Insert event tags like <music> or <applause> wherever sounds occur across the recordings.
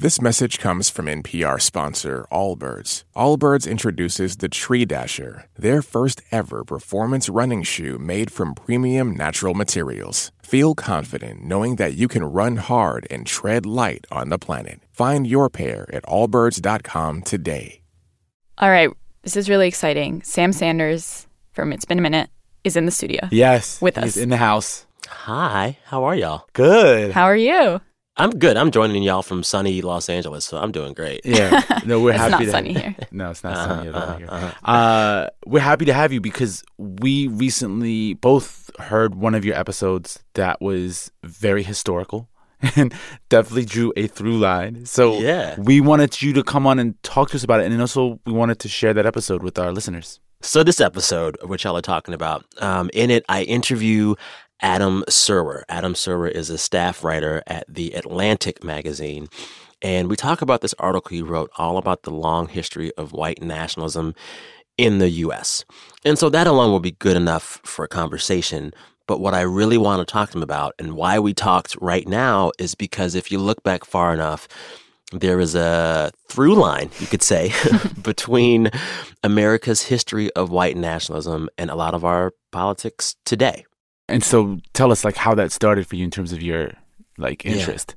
This message comes from NPR sponsor Allbirds. Allbirds introduces the Tree Dasher, their first ever performance running shoe made from premium natural materials. Feel confident knowing that you can run hard and tread light on the planet. Find your pair at allbirds.com today. All right, this is really exciting. Sam Sanders from It's Been a Minute is in the studio. Yes. With us. he's in the house. Hi, how are y'all? Good. How are you? I'm good. I'm joining y'all from sunny Los Angeles, so I'm doing great. Yeah. <laughs> No, we're It's happy not to sunny here. No, it's not Uh-huh, sunny at all here. uh-huh, Uh, we're happy to have you because we recently both heard one of your episodes that was very historical <laughs> and definitely drew a through line. So Yeah. we wanted you to come on and talk to us about it, and also we wanted to share that episode with our listeners. So this episode, which y'all are talking about, um, in it, I interview Adam Serwer. Adam Serwer is a staff writer at the Atlantic magazine. And we talk about this article he wrote all about the long history of white nationalism in the U.S. And so that alone will be good enough for a conversation. But what I really want to talk to him about and why we talked right now is because if you look back far enough, there is a through line, you could say, <laughs> <laughs> between America's history of white nationalism and a lot of our politics today. And so tell us like how that started for you in terms of your like Yeah. interest.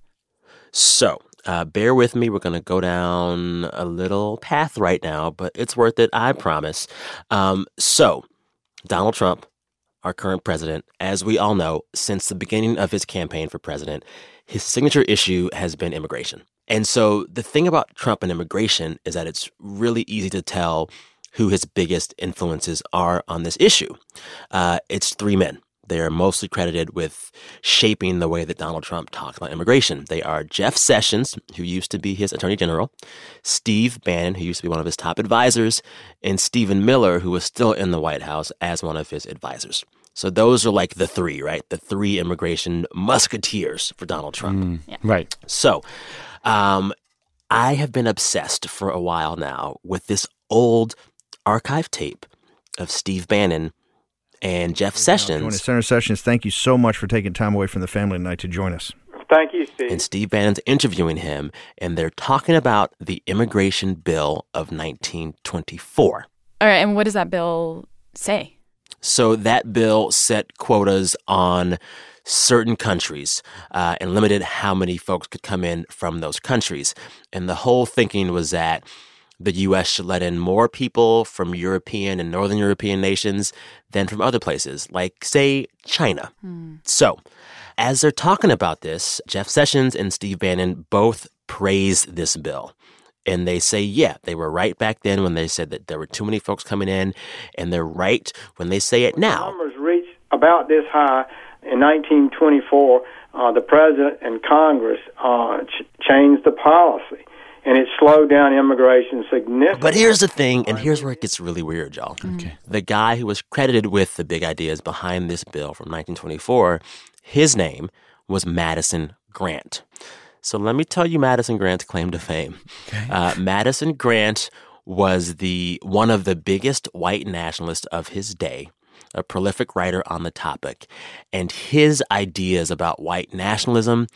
So, uh, bear with me. We're going to go down a little path right now, but it's worth it, I promise. Um, so, Donald Trump, our current president, as we all know, since the beginning of his campaign for president, his signature issue has been immigration. And so, the thing about Trump and immigration is that it's really easy to tell who his biggest influences are on this issue. Uh, it's three men. They are mostly credited with shaping the way that Donald Trump talks about immigration. They are Jeff Sessions, who used to be his attorney general, Steve Bannon, who used to be one of his top advisors, and Stephen Miller, who was still in the White House as one of his advisors. So those are like the three, right? The three immigration musketeers for Donald Trump. Right. So, um, I have been obsessed for a while now with this old archive tape of Steve Bannon and Jeff Join us. Sessions. Senator Sessions, thank you so much for taking time away from the family tonight to join us. Thank you, Steve. And Steve Bannon's interviewing him, and they're talking about the immigration bill of 1924. All right, and what does that bill say? So that bill set quotas on certain countries uh, and limited how many folks could come in from those countries. And the whole thinking was that the U.S. should let in more people from European and Northern European nations than from other places, like, say, China. So, as they're talking about this, Jeff Sessions and Steve Bannon both praise this bill. And they say, yeah, they were right back then when they said that there were too many folks coming in, and they're right when they say it now. numbers reached about this high in 1924. Uh, the president and Congress uh, ch- changed the policy, and it slowed down immigration significantly. But here's the thing, and here's where it gets really weird, y'all. Okay. The guy who was credited with the big ideas behind this bill from 1924, his name was Madison Grant. So let me tell you Madison Grant's claim to fame. Uh, Madison Grant was the one of the biggest white nationalists of his day, a prolific writer on the topic, and his ideas about white nationalism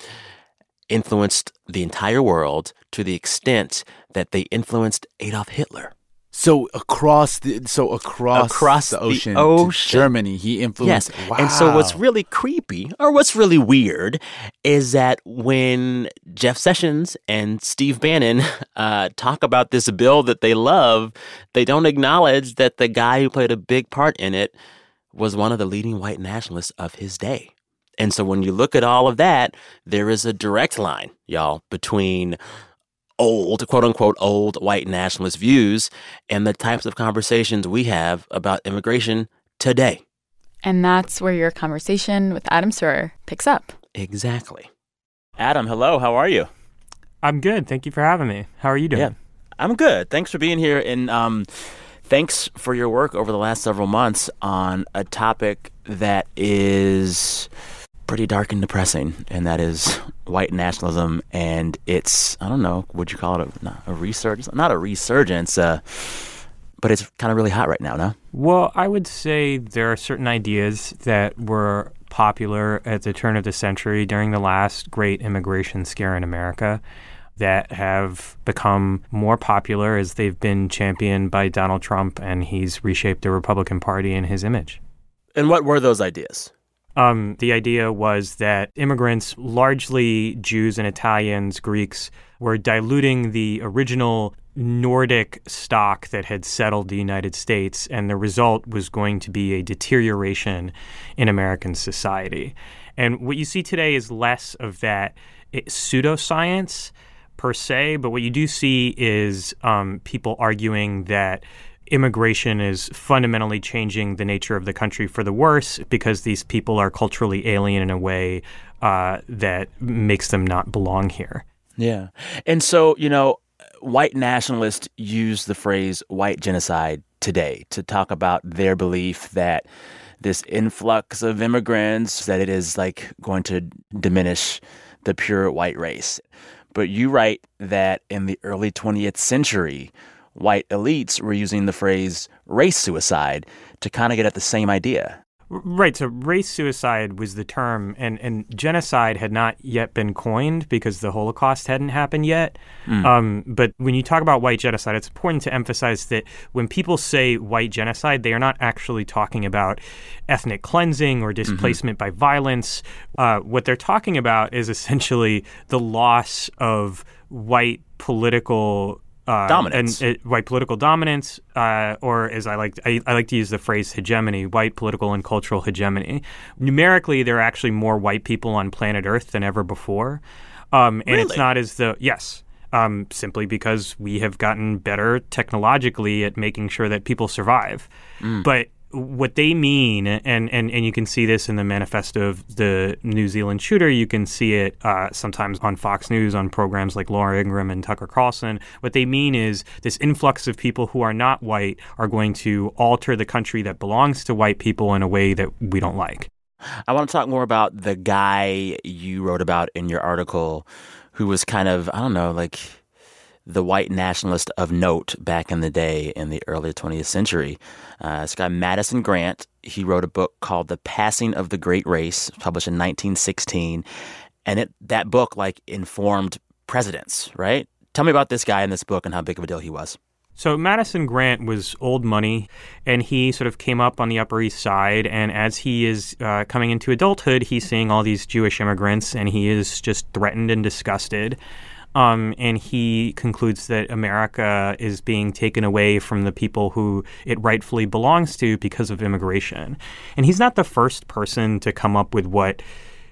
influenced the entire world to the extent that they influenced Adolf Hitler. So across the so across, Across the the ocean, to ocean. Germany, he influenced. Yes. Wow. And so what's really creepy or what's really weird is that when Jeff Sessions and Steve Bannon <laughs> uh, talk about this bill that they love, they don't acknowledge that the guy who played a big part in it was one of the leading white nationalists of his day. And so when you look at all of that, there is a direct line, y'all, between old, quote unquote, old white nationalist views and the types of conversations we have about immigration today. And that's where your conversation with Adam Serwer picks up. Exactly. Adam, hello. How are you? I'm good. Thank you for having me. How are you doing? Yeah, I'm good. Thanks for being here. And um, thanks for your work over the last several months on a topic that is pretty dark and depressing, and that is white nationalism. And it's, I don't know, would you call it a, a resurgence? Not a resurgence, uh, but it's kind of really hot right now, no? Well, I would say there are certain ideas that were popular at the turn of the century during the last great immigration scare in America. that have become more popular as they've been championed by Donald Trump and he's reshaped the Republican Party in his image. And what were those ideas? Um, the idea was that immigrants, largely Jews and Italians, Greeks, were diluting the original Nordic stock that had settled the United States, and the result was going to be a deterioration in American society. And what you see today is less of that pseudoscience per se, but what you do see is um, people arguing that immigration is fundamentally changing the nature of the country for the worse because these people are culturally alien in a way uh, that makes them not belong here. Yeah. And so, you know, white nationalists use the phrase white genocide today to talk about their belief that this influx of immigrants that it is like going to diminish the pure white race. But you write that in the early 20th century, white elites were using the phrase race suicide to kind of get at the same idea. Right. So race suicide was the term, and, and genocide had not yet been coined because the Holocaust hadn't happened yet. Mm. Um, but when you talk about white genocide, it's important to emphasize that when people say white genocide, they are not actually talking about ethnic cleansing or mm-hmm. displacement mm-hmm. by violence. Uh, what they're talking about is essentially the loss of white political uh, dominance and uh, white political dominance, uh, or as I like, I, I, like to use the phrase hegemony, white political and cultural hegemony. Numerically, there are actually more white people on planet Earth than ever before, um, and really? it's not as though yes. Um, simply because we have gotten better technologically at making sure that people survive. Mm. But what they mean, and, and, and you can see this in the manifesto of the New Zealand shooter. You can see it uh, sometimes on Fox News on programs like Laura Ingraham and Tucker Carlson. What they mean is this influx of people who are not white are going to alter the country that belongs to white people in a way that we don't like. I want to talk more about the guy you wrote about in your article who was kind of, I don't know, like the white nationalist of note back in the day in the early 20th century. Uh, this guy, Madison Grant, he wrote a book called The Passing of the Great Race, published in 1916. And it, that book, like, informed presidents, right? Tell me about this guy in this book and how big of a deal he was. So Madison Grant was old money, and he sort of came up on the Upper East Side. And as he is uh, coming into adulthood, he's seeing all these Jewish immigrants, and he is just threatened and disgusted. Um, and he concludes that America is being taken away from the people who it rightfully belongs to because of immigration. And he's not the first person to come up with what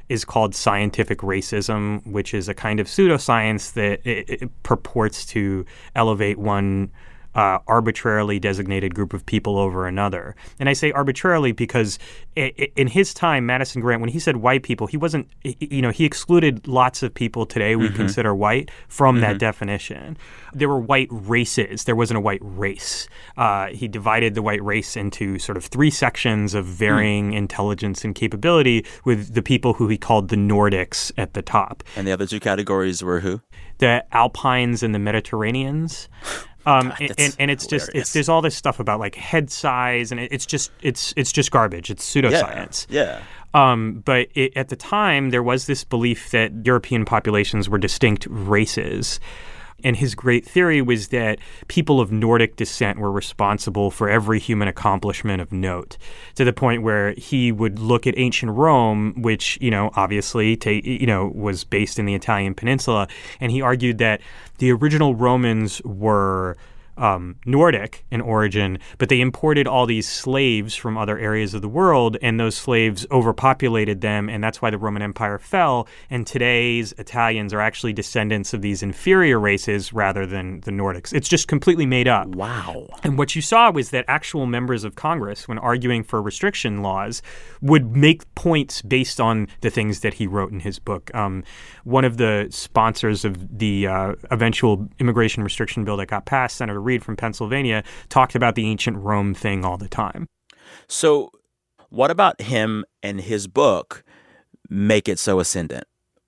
is called scientific racism, which is a kind of pseudoscience that it, it purports to elevate one uh, arbitrarily designated group of people over another. And I say arbitrarily because in his time, Madison Grant, when he said white people, he wasn't, you know, he excluded lots of people today we mm-hmm. consider white from mm-hmm. that definition. There were white races, there wasn't a white race. Uh, he divided the white race into sort of three sections of varying mm. intelligence and capability, with the people who he called the Nordics at the top. And the other two categories were who? The Alpines and the Mediterraneans. <laughs> Um, God, and, and, it's hilarious. just it's there's all this stuff about like head size, and it's just it's it's just garbage. It's pseudoscience. Yeah. yeah. Um, but it, at the time, there was this belief that European populations were distinct races. And his great theory was that people of Nordic descent were responsible for every human accomplishment of note, to the point where he would look at ancient Rome, which you know obviously ta- you know was based in the Italian peninsula, and he argued that the original Romans were um, Nordic in origin, but they imported all these slaves from other areas of the world, and those slaves overpopulated them, and that's why the Roman Empire fell. And today's Italians are actually descendants of these inferior races rather than the Nordics. It's just completely made up. Wow. And what you saw was that actual members of Congress, when arguing for restriction laws, would make points based on the things that he wrote in his book. Um, one of the sponsors of the uh, eventual immigration restriction bill that got passed, Senator Reed from Pennsylvania, talked about the ancient Rome thing all the time. So, what about him and his book make it so ascendant?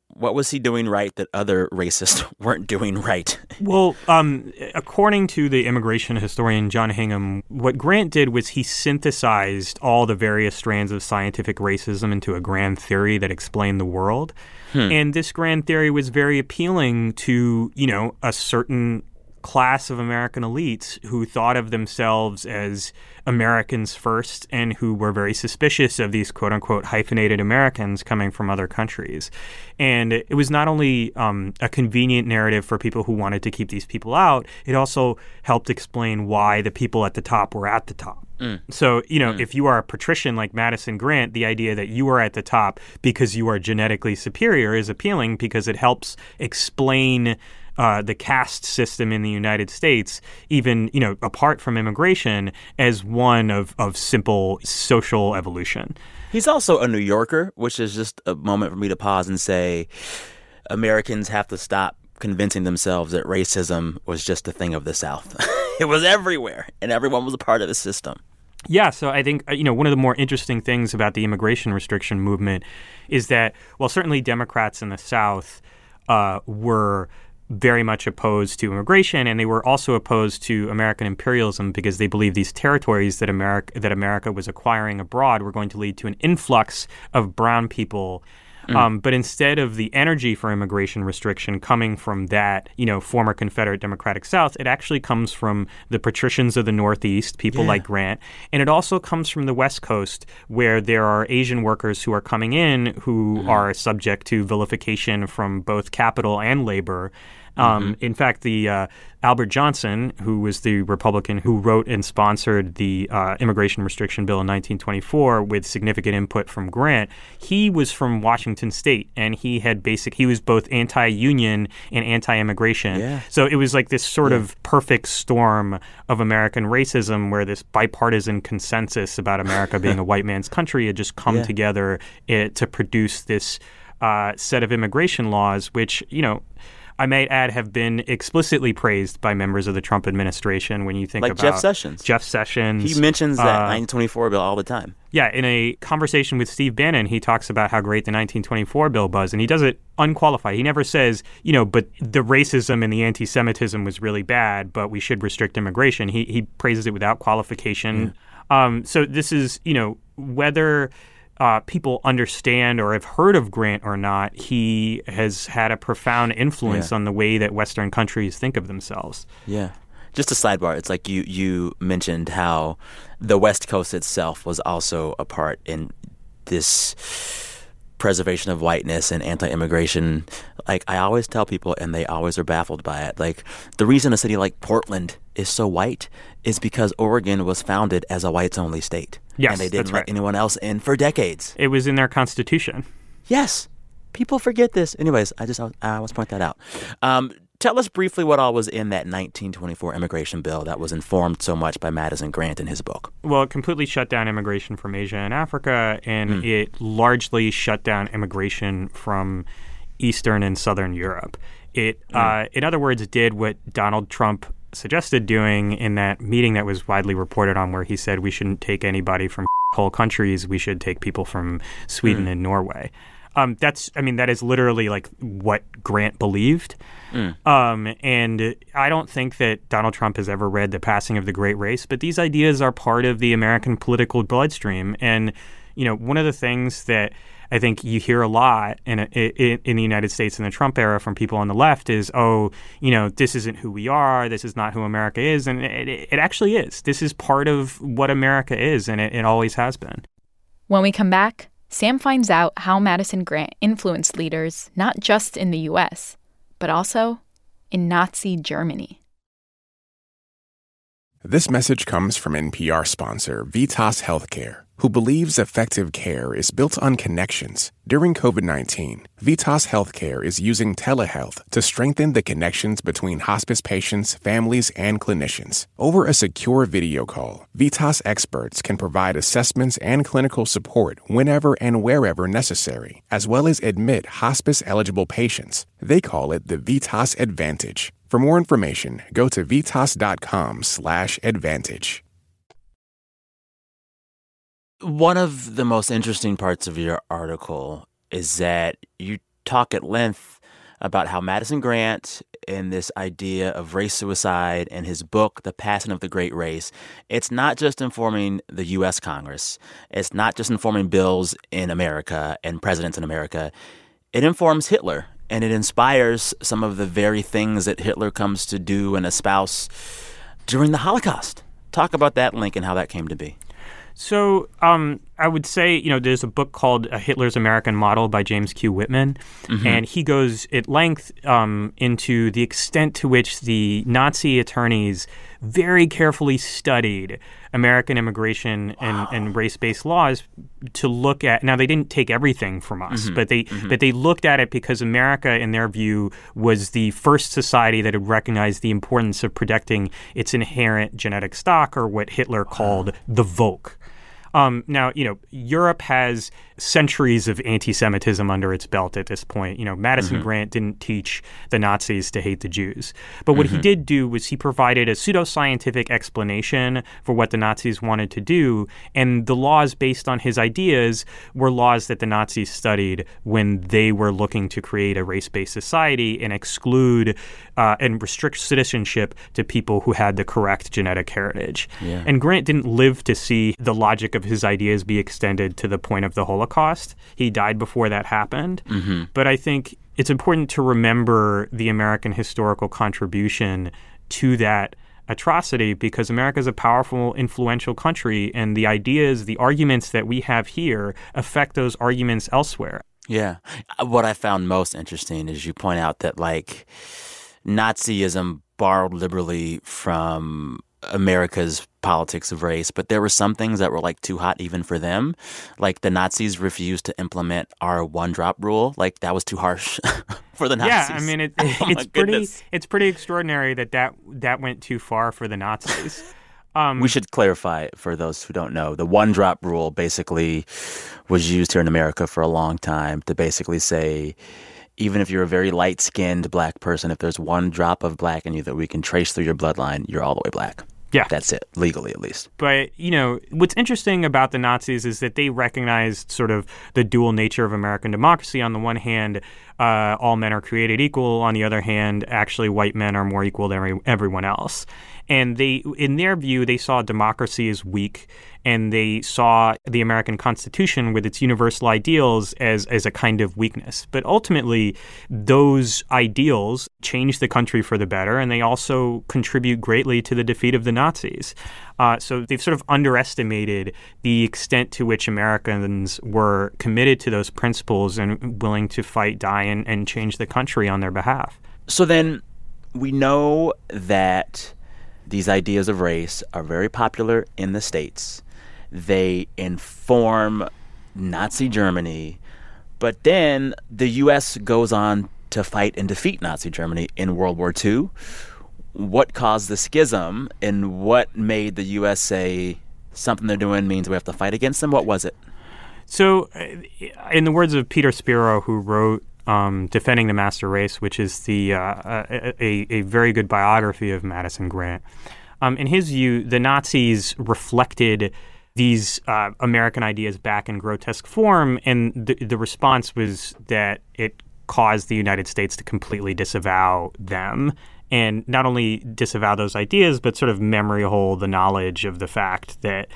What was he doing right that other racists <laughs> weren't doing right? Well, um, according to the immigration historian John Higham, what Grant did was he synthesized all the various strands of scientific racism into a grand theory that explained the world. And this grand theory was very appealing to, you know, a certain class of American elites who thought of themselves as Americans first and who were very suspicious of these quote unquote hyphenated Americans coming from other countries. And it was not only um, a convenient narrative for people who wanted to keep these people out, it also helped explain why the people at the top were at the top. So, you know, if you are a patrician like Madison Grant, the idea that you are at the top because you are genetically superior is appealing because it helps explain uh, the caste system in the United States, even, you know, apart from immigration, as one of, of simple social evolution. He's also a New Yorker, which is just a moment for me to pause and say Americans have to stop convincing themselves that racism was just a thing of the South. <laughs> it was everywhere, and everyone was a part of the system. Yeah, so I think uh, you know one of the more interesting things about the immigration restriction movement is that while certainly Democrats in the South uh, were very much opposed to immigration, and they were also opposed to American imperialism because they believed these territories that America that America was acquiring abroad were going to lead to an influx of brown people. Um, but instead of the energy for immigration restriction coming from that, you know, former Confederate Democratic South, it actually comes from the patricians of the Northeast, people like Grant, and it also comes from the West Coast, where there are Asian workers who are coming in who are subject to vilification from both capital and labor. Um, In fact, the uh, Albert Johnson, who was the Republican who wrote and sponsored the uh, immigration restriction bill in 1924 with significant input from Grant, he was from Washington State, and he had basic. He was both anti-union and anti-immigration. Yeah. So it was like this sort of perfect storm of American racism, where this bipartisan consensus about America <laughs> being a white man's country had just come Yeah. together eh, to produce this uh, set of immigration laws, which you know. I might add, have been explicitly praised by members of the Trump administration. When you think Like about Jeff Sessions. Jeff Sessions, He mentions that uh, 1924 bill all the time. yeah, in a conversation with Steve Bannon, he talks about how great the 1924 bill was, and he does it unqualified. He never says, you know, but the racism and the anti-Semitism was really bad, but we should restrict immigration. He he praises it without qualification. Um, so this is, you know, whether. Uh, people understand or have heard of Grant or not, he has had a profound influence Yeah. on the way that Western countries think of themselves. Yeah. Just a sidebar. It's like you you mentioned how the West Coast itself was also a part in this preservation of whiteness and anti-immigration. Like I always tell people, and they always are baffled by it. Like the reason a city like Portland is so white is because Oregon was founded as a whites-only state. Yes, and they didn't let right. anyone else in for decades. It was in their constitution. Yes, people forget this. Anyways, I just I always point that out. Um, tell us briefly what all was in that 1924 immigration bill that was informed so much by Madison Grant in his book. Well, it completely shut down immigration from Asia and Africa, and it largely shut down immigration from Eastern and Southern Europe. It, uh, in other words, did what Donald Trump suggested doing in that meeting that was widely reported on, where he said we shouldn't take anybody from <laughs> whole countries, we should take people from Sweden and Norway. Um, that's, I mean, that is literally like what Grant believed. Um, and I don't think that Donald Trump has ever read The Passing of the Great Race, but these ideas are part of the American political bloodstream. And, you know, one of the things that I think you hear a lot in, in, in the United States in the Trump era from people on the left is, oh, you know, this isn't who we are. This is not who America is. And it, it actually is. This is part of what America is, and it, it always has been. When we come back, Sam finds out how Madison Grant influenced leaders not just in the US, but also in Nazi Germany. This message comes from NPR sponsor Vitas Healthcare, who believes effective care is built on connections. During COVID 19, Vitas Healthcare is using telehealth to strengthen the connections between hospice patients, families, and clinicians. Over a secure video call, Vitas experts can provide assessments and clinical support whenever and wherever necessary, as well as admit hospice eligible patients. They call it the Vitas Advantage. For more information, go to vitas.com/advantage. One of the most interesting parts of your article is that you talk at length about how Madison Grant and this idea of race suicide and his book, The Passing of the Great Race, it's not just informing the U.S. Congress, it's not just informing bills in America and presidents in America. It informs Hitler and it inspires some of the very things that Hitler comes to do and espouse during the Holocaust. Talk about that link and how that came to be. So um, I would say, you know, there's a book called uh, Hitler's American Model by James Q. Whitman, mm-hmm. and he goes at length um, into the extent to which the Nazi attorneys very carefully studied American immigration and, and race-based laws to look at. Now they didn't take everything from us, mm-hmm. but they mm-hmm. but they looked at it because America, in their view, was the first society that had recognized the importance of protecting its inherent genetic stock, or what Hitler wow. called the Volk. Um, now, you know, Europe has centuries of anti-Semitism under its belt at this point. You know, Madison mm-hmm. Grant didn't teach the Nazis to hate the Jews, but what mm-hmm. he did do was he provided a pseudoscientific explanation for what the Nazis wanted to do, and the laws based on his ideas were laws that the Nazis studied when they were looking to create a race-based society and exclude uh, and restrict citizenship to people who had the correct genetic heritage. Yeah. And Grant didn't live to see the logic of his ideas be extended to the point of the Holocaust. He died before that happened. Mm-hmm. But I think it's important to remember the American historical contribution to that atrocity because America is a powerful, influential country, and the ideas, the arguments that we have here affect those arguments elsewhere. Yeah. What I found most interesting is you point out that, like, Nazism borrowed liberally from America's politics of race, but there were some things that were like too hot even for them. Like the Nazis refused to implement our one drop rule. Like that was too harsh <laughs> for the Nazis. Yeah, I mean it, <laughs> oh it's pretty goodness. it's pretty extraordinary that, that that went too far for the Nazis. Um, we should clarify for those who don't know. The one drop rule basically was used here in America for a long time to basically say even if you're a very light skinned black person, if there's one drop of black in you that we can trace through your bloodline, you're all the way black. Yeah. That's it, legally at least. But, you know, what's interesting about the Nazis is that they recognized sort of the dual nature of American democracy. On the one hand, uh, all men are created equal. On the other hand, actually, white men are more equal than everyone else. And they, in their view, they saw democracy as weak, and they saw the American Constitution with its universal ideals as as a kind of weakness. But ultimately, those ideals changed the country for the better, and they also contribute greatly to the defeat of the Nazis. Uh, so they've sort of underestimated the extent to which Americans were committed to those principles and willing to fight, die, and, and change the country on their behalf. So then we know that these ideas of race are very popular in the States. They inform Nazi Germany, but then the U.S. goes on to fight and defeat Nazi Germany in World War II. What caused the schism and what made the U.S. say something they're doing means we have to fight against them? What was it? So, uh, in the words of Peter Spiro, who wrote um, Defending the Master Race, which is the uh, a, a, very good biography of Madison Grant. Um, in his view, the Nazis reflected these uh, American ideas back in grotesque form, and the, the response was that it caused the United States to completely disavow them and not only disavow those ideas, but sort of memory hole the knowledge of the fact that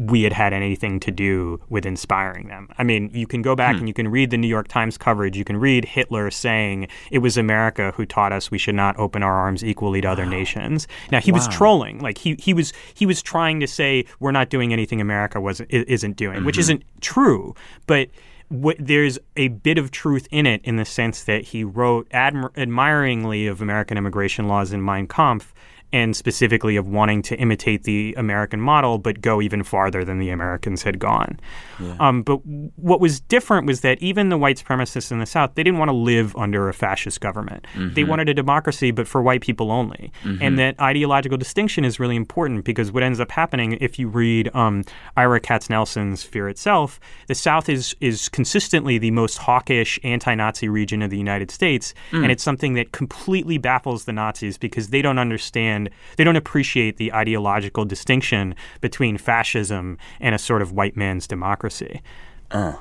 we had had anything to do with inspiring them. I mean, you can go back hmm. and you can read the New York Times coverage. You can read Hitler saying it was America who taught us we should not open our arms equally to other wow. nations. Now he wow. was trolling, like he he was he was trying to say we're not doing anything America was isn't doing, mm-hmm. which isn't true, but. There's a bit of truth in it in the sense that he wrote admir- admiringly of American immigration laws in Mein Kampf, and specifically of wanting to imitate the American model, but go even farther than the Americans had gone. Yeah. Um, but what was different was that even the white supremacists in the South, they didn't want to live under a fascist government. Mm-hmm. They wanted a democracy, but for white people only. Mm-hmm. And that ideological distinction is really important because what ends up happening, if you read um, Ira Katznelson's Fear Itself, the South is is consistently the most hawkish anti-Nazi region of the United States, mm. and it's something that completely baffles the Nazis because they don't understand understand, they don't appreciate the ideological distinction between fascism and a sort of white man's democracy. Uh,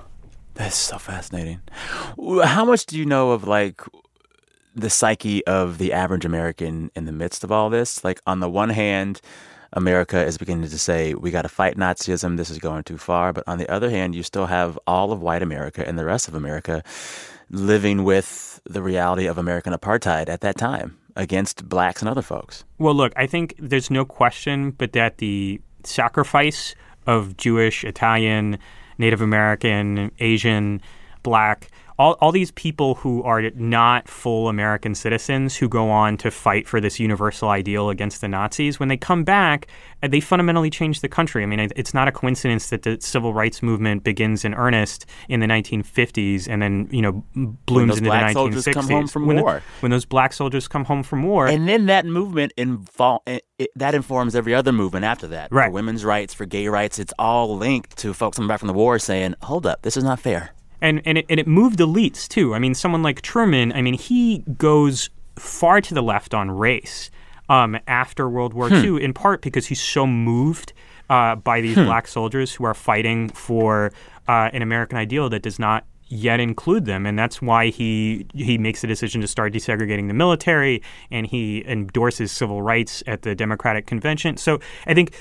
That's so fascinating. How much do you know of like the psyche of the average American in the midst of all this? Like, on the one hand, America is beginning to say, we got to fight Nazism. This is going too far. But on the other hand, you still have all of white America and the rest of America living with the reality of American apartheid at that time against blacks and other folks. Well, look, I think there's no question but that the sacrifice of Jewish, Italian, Native American, Asian, black all, all these people who are not full American citizens who go on to fight for this universal ideal against the Nazis, when they come back, uh, they fundamentally change the country. I mean, it's not a coincidence that the civil rights movement begins in earnest in the 1950s and then, you know, blooms into the 1960s. Come home from when, war. The, when those black soldiers come home from war. And then that movement invol- it, that informs every other movement after that. Right. For women's rights, for gay rights, it's all linked to folks coming back from the war saying, hold up, this is not fair and and it, and it moved elites too. I mean, someone like Truman. I mean, he goes far to the left on race um, after World War hmm. II, in part because he's so moved uh, by these hmm. black soldiers who are fighting for uh, an American ideal that does not yet include them, and that's why he he makes the decision to start desegregating the military, and he endorses civil rights at the Democratic Convention. So I think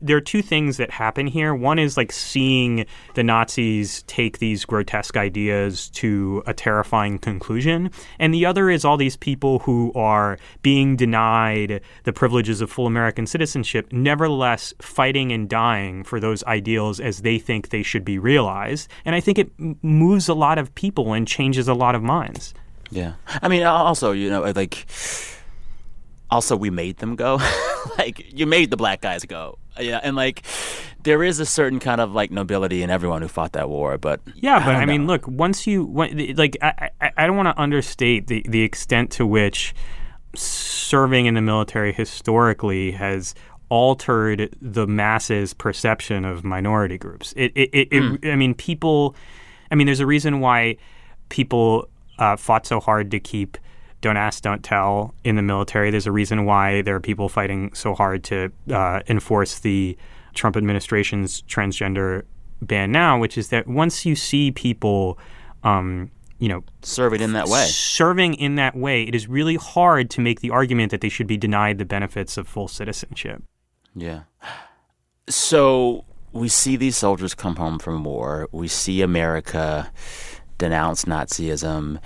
there are two things that happen here. One is like seeing the Nazis take these grotesque ideas to a terrifying conclusion. And the other is all these people who are being denied the privileges of full American citizenship, nevertheless fighting and dying for those ideals as they think they should be realized. And I think it moves a lot of people and changes a lot of minds. Yeah. I mean, also, you know, like, also, we made them go. <laughs> like, you made the black guys go yeah, and like there is a certain kind of like nobility in everyone who fought that war, but yeah, but I, I mean, look, once you like, I I, I don't want to understate the the extent to which serving in the military historically has altered the masses' perception of minority groups. It, it, it, mm. it. I mean, people. I mean, there's a reason why people uh, fought so hard to keep don't ask, don't tell in the military. There's a reason why there are people fighting so hard to uh, enforce the Trump administration's transgender ban now, which is that once you see people, um, you know, serving in that way, serving in that way, it is really hard to make the argument that they should be denied the benefits of full citizenship. Yeah. So we see these soldiers come home from war. We see America denounce Nazism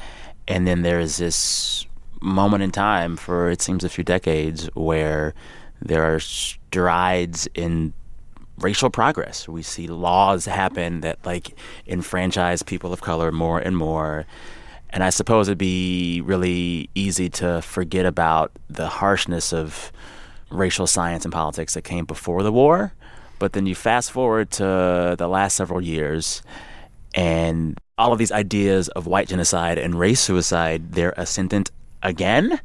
and then there's this moment in time for it seems a few decades where there are strides in racial progress. We see laws happen that like enfranchise people of color more and more. And I suppose it'd be really easy to forget about the harshness of racial science and politics that came before the war. But then you fast forward to the last several years, and all of these ideas of white genocide and race suicide, they're ascendant again.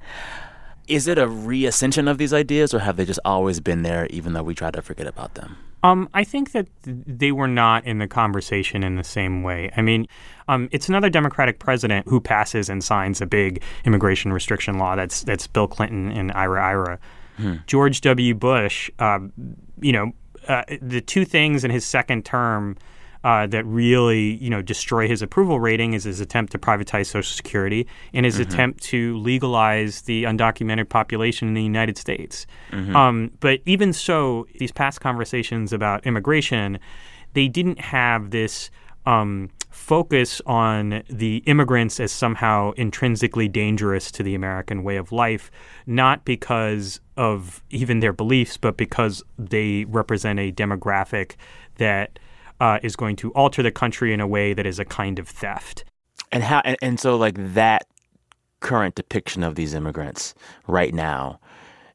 Is it a reascension of these ideas, or have they just always been there, even though we try to forget about them? Um, I think that they were not in the conversation in the same way. I mean, um, it's another Democratic president who passes and signs a big immigration restriction law. That's that's Bill Clinton and Ira Ira. Hmm. George W. Bush, uh, you know, uh, the two things in his second term uh, that really you know destroy his approval rating is his attempt to privatize Social Security and his mm-hmm. attempt to legalize the undocumented population in the United States. Mm-hmm. Um, but even so, these past conversations about immigration, they didn't have this. Um, focus on the immigrants as somehow intrinsically dangerous to the American way of life, not because of even their beliefs, but because they represent a demographic that uh, is going to alter the country in a way that is a kind of theft. And how? And, and so, like that current depiction of these immigrants right now,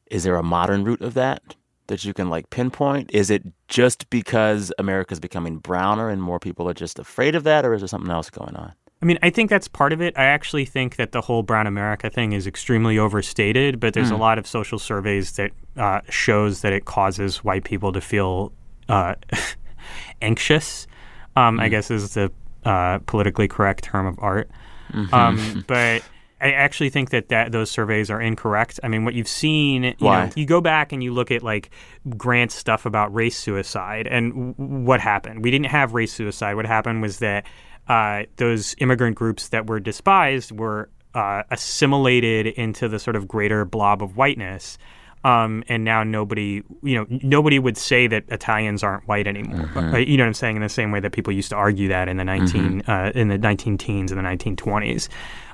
is there a modern root of that that you can like pinpoint? Is it just because America's becoming browner and more people are just afraid of that, or is there something else going on? I mean, I think that's part of it. I actually think that the whole brown America thing is extremely overstated, but there's mm. a lot of social surveys that uh, shows that it causes white people to feel uh, <laughs> anxious, um, mm I guess is the uh, politically correct term of art. Mm-hmm. Um, <laughs> but I actually think that, that those surveys are incorrect. I mean, what you've seen, you Why? know, you go back and you look at like Grant's stuff about race suicide and w- what happened. We didn't have race suicide. What happened was that uh, those immigrant groups that were despised were uh, assimilated into the sort of greater blob of whiteness. Um, and now nobody, you know, nobody would say that Italians aren't white anymore. Mm-hmm. You know what I'm saying? In the same way that people used to argue that in the 19 mm-hmm. uh, in the 19 teens and the 1920s.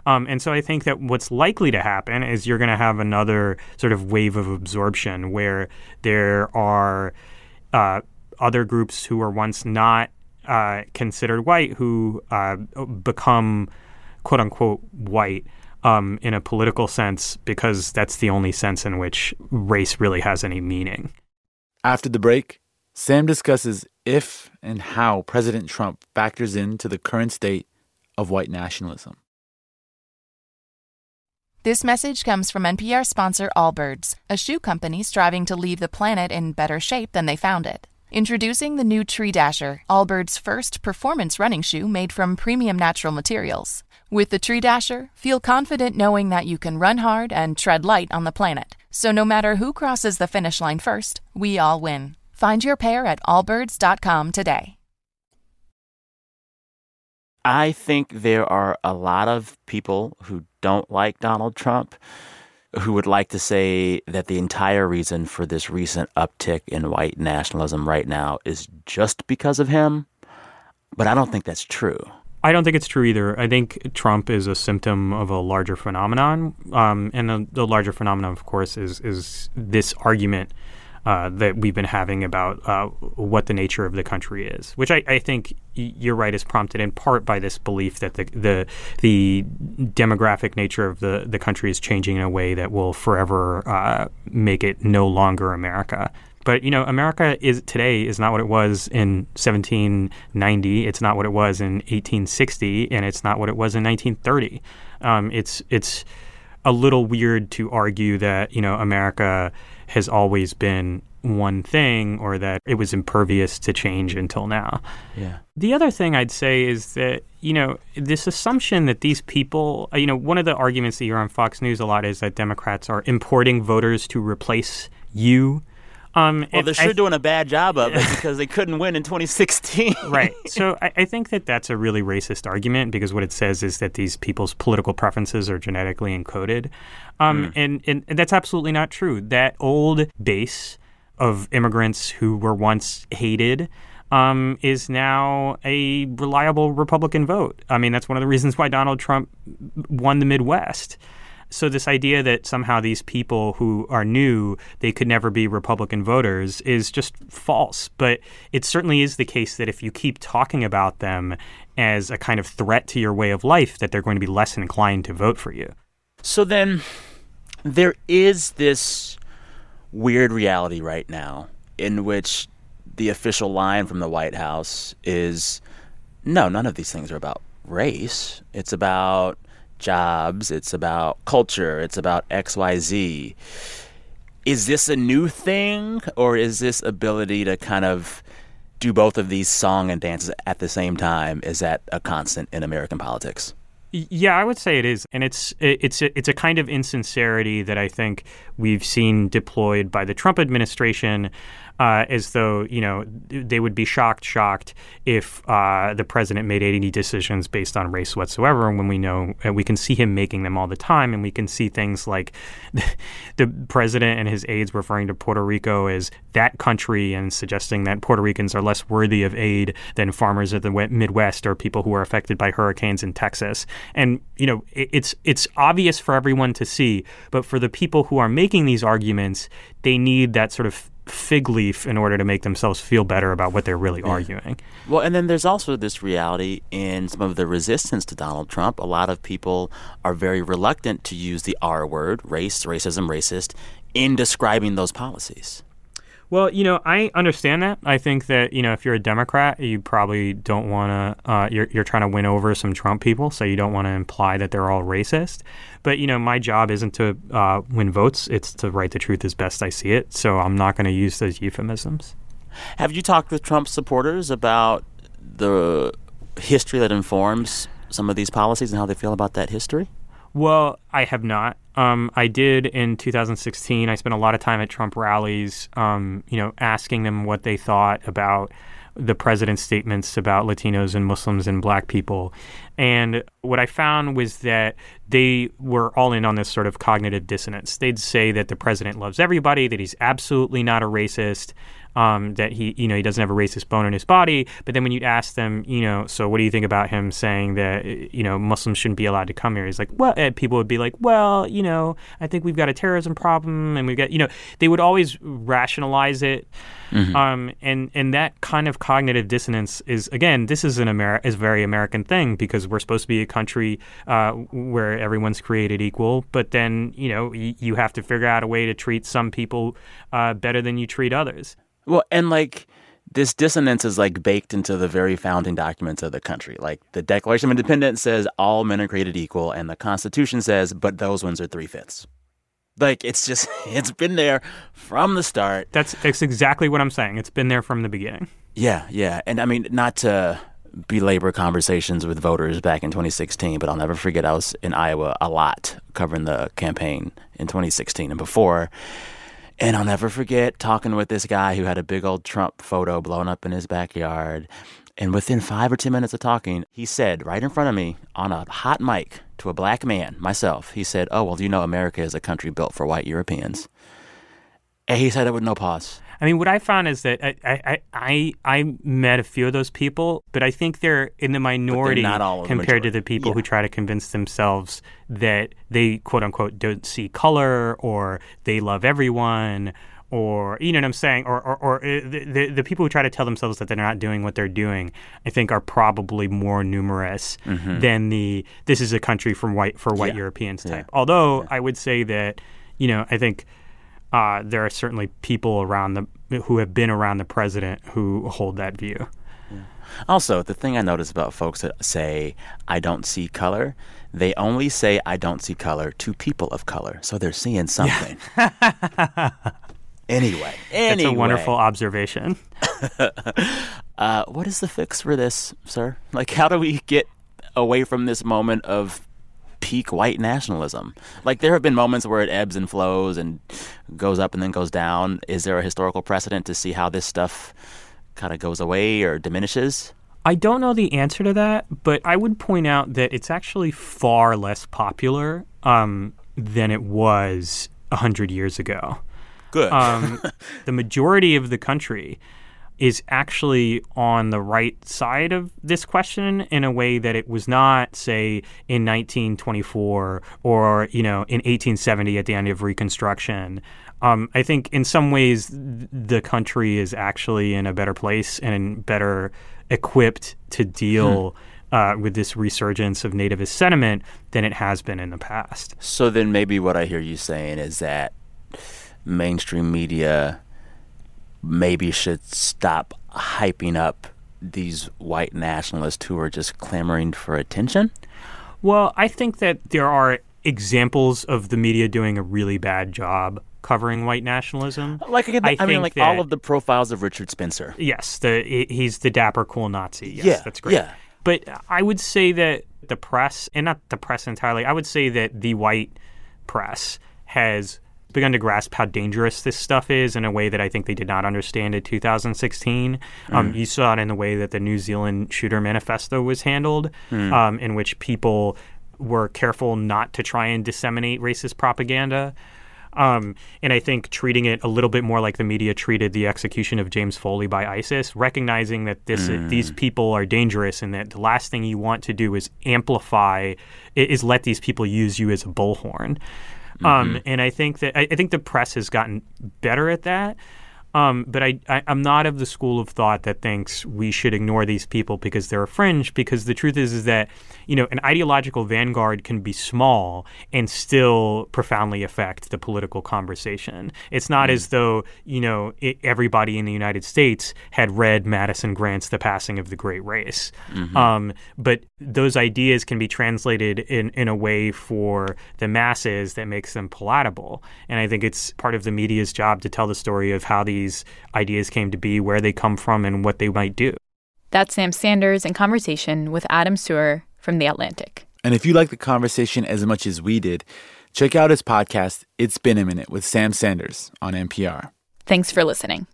Um, and so I think that what's likely to happen is you're going to have another sort of wave of absorption where there are uh, other groups who were once not uh, considered white who uh, become quote unquote white um, in a political sense because that's the only sense in which race really has any meaning. After the break, Sam discusses if and how President Trump factors into the current state of white nationalism. This message comes from NPR sponsor Allbirds, a shoe company striving to leave the planet in better shape than they found it. Introducing the new Tree Dasher, Allbirds' first performance running shoe made from premium natural materials. With the Tree Dasher, feel confident knowing that you can run hard and tread light on the planet. So no matter who crosses the finish line first, we all win. Find your pair at allbirds.com today. I think there are a lot of people who don't like Donald Trump who would like to say that the entire reason for this recent uptick in white nationalism right now is just because of him. But I don't think that's true. I don't think it's true either. I think Trump is a symptom of a larger phenomenon, um, and the, the, larger phenomenon, of course, is is this argument uh, that we've been having about uh, what the nature of the country is, which I, I, think you're right is prompted in part by this belief that the the the demographic nature of the the country is changing in a way that will forever uh, make it no longer America. But you know, America is today is not what it was in 1790. It's not what it was in 1860, and it's not what it was in 1930. Um, it's it's a little weird to argue that you know America has always been one thing or that it was impervious to change until now. Yeah. The other thing I'd say is that, you know, this assumption that these people, you know, one of the arguments that you hear on Fox News a lot is that Democrats are importing voters to replace you um, well, they're sure I, doing a bad job of it because they couldn't win in 2016. <laughs> right. <laughs> So I, I, think that that's a really racist argument because what it says is that these people's political preferences are genetically encoded. Um, mm. and, and, and that's absolutely not true. That old base of immigrants who were once hated um, is now a reliable Republican vote. I mean, that's one of the reasons why Donald Trump won the Midwest. So this idea that somehow these people who are new they could never be Republican voters is just false. But it certainly is the case that if you keep talking about them as a kind of threat to your way of life, that they're going to be less inclined to vote for you. So then, there is this weird reality right now in which the official line from the White House is no, none of these things are about race. It's about jobs, it's about culture, it's about XYZ. Is this a new thing or is this ability to kind of do both of these song and dances at the same time is that a constant in American politics? Yeah, I would say it is, and it's it's a, it's a kind of insincerity that I think we've seen deployed by the Trump administration uh, as though you know they would be shocked, shocked if uh, the president made any decisions based on race whatsoever. And when we know, and we can see him making them all the time, and we can see things like <laughs> the president and his aides referring to Puerto Rico as that country and suggesting that Puerto Ricans are less worthy of aid than farmers of the Midwest or people who are affected by hurricanes in Texas. And you know, it, it's it's obvious for everyone to see, but for the people who are making these arguments, they need that sort of fig leaf in order to make themselves feel better about what they're really yeah. arguing. Well, and then there's also this reality in some of the resistance to Donald Trump. A lot of people are very reluctant to use the R word, race, racism, racist, in describing those policies. Well, you know, I understand that. I think that you know, if you're a Democrat, you probably don't want to. Uh, you're you're trying to win over some Trump people, so you don't want to imply that they're all racist. But you know, my job isn't to uh, win votes; it's to write the truth as best I see it. So I'm not going to use those euphemisms. Have you talked with Trump supporters about the history that informs some of these policies and how they feel about that history? Well, I have not. Um, I did in 2016. I spent a lot of time at Trump rallies, um, you know, asking them what they thought about the president's statements about Latinos and Muslims and black people. And what I found was that they were all in on this sort of cognitive dissonance. They'd say that the president loves everybody, that he's absolutely not a racist, um, that he, you know, he doesn't have a racist bone in his body. But then when you'd ask them, you know, so what do you think about him saying that, you know, Muslims shouldn't be allowed to come here? He's like, well, and people would be like, well, you know, I think we've got a terrorism problem, and we've got, you know, they would always rationalize it. Mm-hmm. Um, and and that kind of cognitive dissonance is again, this is an Ameri- is a very American thing because we're supposed to be a country uh, where everyone's created equal. But then you know y- you have to figure out a way to treat some people uh, better than you treat others. Well, and like this dissonance is like baked into the very founding documents of the country. Like the Declaration of Independence says all men are created equal, and the Constitution says, but those ones are three fifths. Like it's just <laughs> it's been there from the start. That's that's exactly what I'm saying. It's been there from the beginning. Yeah, yeah, and I mean not to belabor conversations with voters back in 2016, but I'll never forget I was in Iowa a lot covering the campaign in 2016 and before and I'll never forget talking with this guy who had a big old Trump photo blown up in his backyard. And within five or 10 minutes of talking, he said right in front of me on a hot mic to a black man, myself, he said, Oh, well, you know America is a country built for white Europeans? And he said it with no pause. I mean, what I found is that I, I, I, I met a few of those people, but I think they're in the minority compared the to the people yeah. who try to convince themselves that they quote unquote don't see color or they love everyone or you know what I'm saying, or or, or uh, the, the, the people who try to tell themselves that they're not doing what they're doing, I think are probably more numerous mm-hmm. than the this is a country from white for white yeah. Europeans type. Yeah. Although I would say that you know I think uh, there are certainly people around the who have been around the president who hold that view. Yeah. Also, the thing I notice about folks that say I don't see color, they only say I don't see color to people of color, so they're seeing something. Yeah. <laughs> anyway, anyway, that's a wonderful observation. <laughs> uh, what is the fix for this, sir? Like, how do we get away from this moment of peak white nationalism. Like there have been moments where it ebbs and flows and goes up and then goes down. Is there a historical precedent to see how this stuff kind of goes away or diminishes? I don't know the answer to that, but I would point out that it's actually far less popular um, than it was 100 years ago. Good. um, <laughs> the majority of the country is actually on the right side of this question in a way that it was not, say, in 1924 or, you know, in 1870 at the end of Reconstruction. Um, I think in some ways the country is actually in a better place and better equipped to deal hmm. uh, with this resurgence of nativist sentiment than it has been in the past. So then maybe what I hear you saying is that mainstream media maybe should stop hyping up these white nationalists who are just clamoring for attention? Well, I think that there are examples of the media doing a really bad job covering white nationalism. Like I, I mean, like that, all of the profiles of Richard Spencer. Yes, the he's the dapper, cool Nazi. Yes, yeah, that's great. Yeah. But I would say that the press, and not the press entirely, I would say that the white press has begun to grasp how dangerous this stuff is in a way that I think they did not understand in 2016. Mm. Um, you saw it in the way that the New Zealand shooter manifesto was handled, mm. um, in which people were careful not to try and disseminate racist propaganda. Um, and I think treating it a little bit more like the media treated the execution of James Foley by ISIS, recognizing that this mm. these people are dangerous and that the last thing you want to do is amplify, is let these people use you as a bullhorn. Um, mm-hmm. and I think that I, I, think the press has gotten better at that. Um, but I, I, am not of the school of thought that thinks we should ignore these people because they're a fringe. Because the truth is, is that you know an ideological vanguard can be small and still profoundly affect the political conversation. It's not mm. as though you know it, everybody in the United States had read Madison Grant's *The Passing of the Great Race*. Mm-hmm. Um, but those ideas can be translated in in a way for the masses that makes them palatable. And I think it's part of the media's job to tell the story of how these ideas came to be, where they come from, and what they might do. That's Sam Sanders in conversation with Adam Serwer from The Atlantic. And if you like the conversation as much as we did, check out his podcast, It's Been a Minute with Sam Sanders on NPR. Thanks for listening.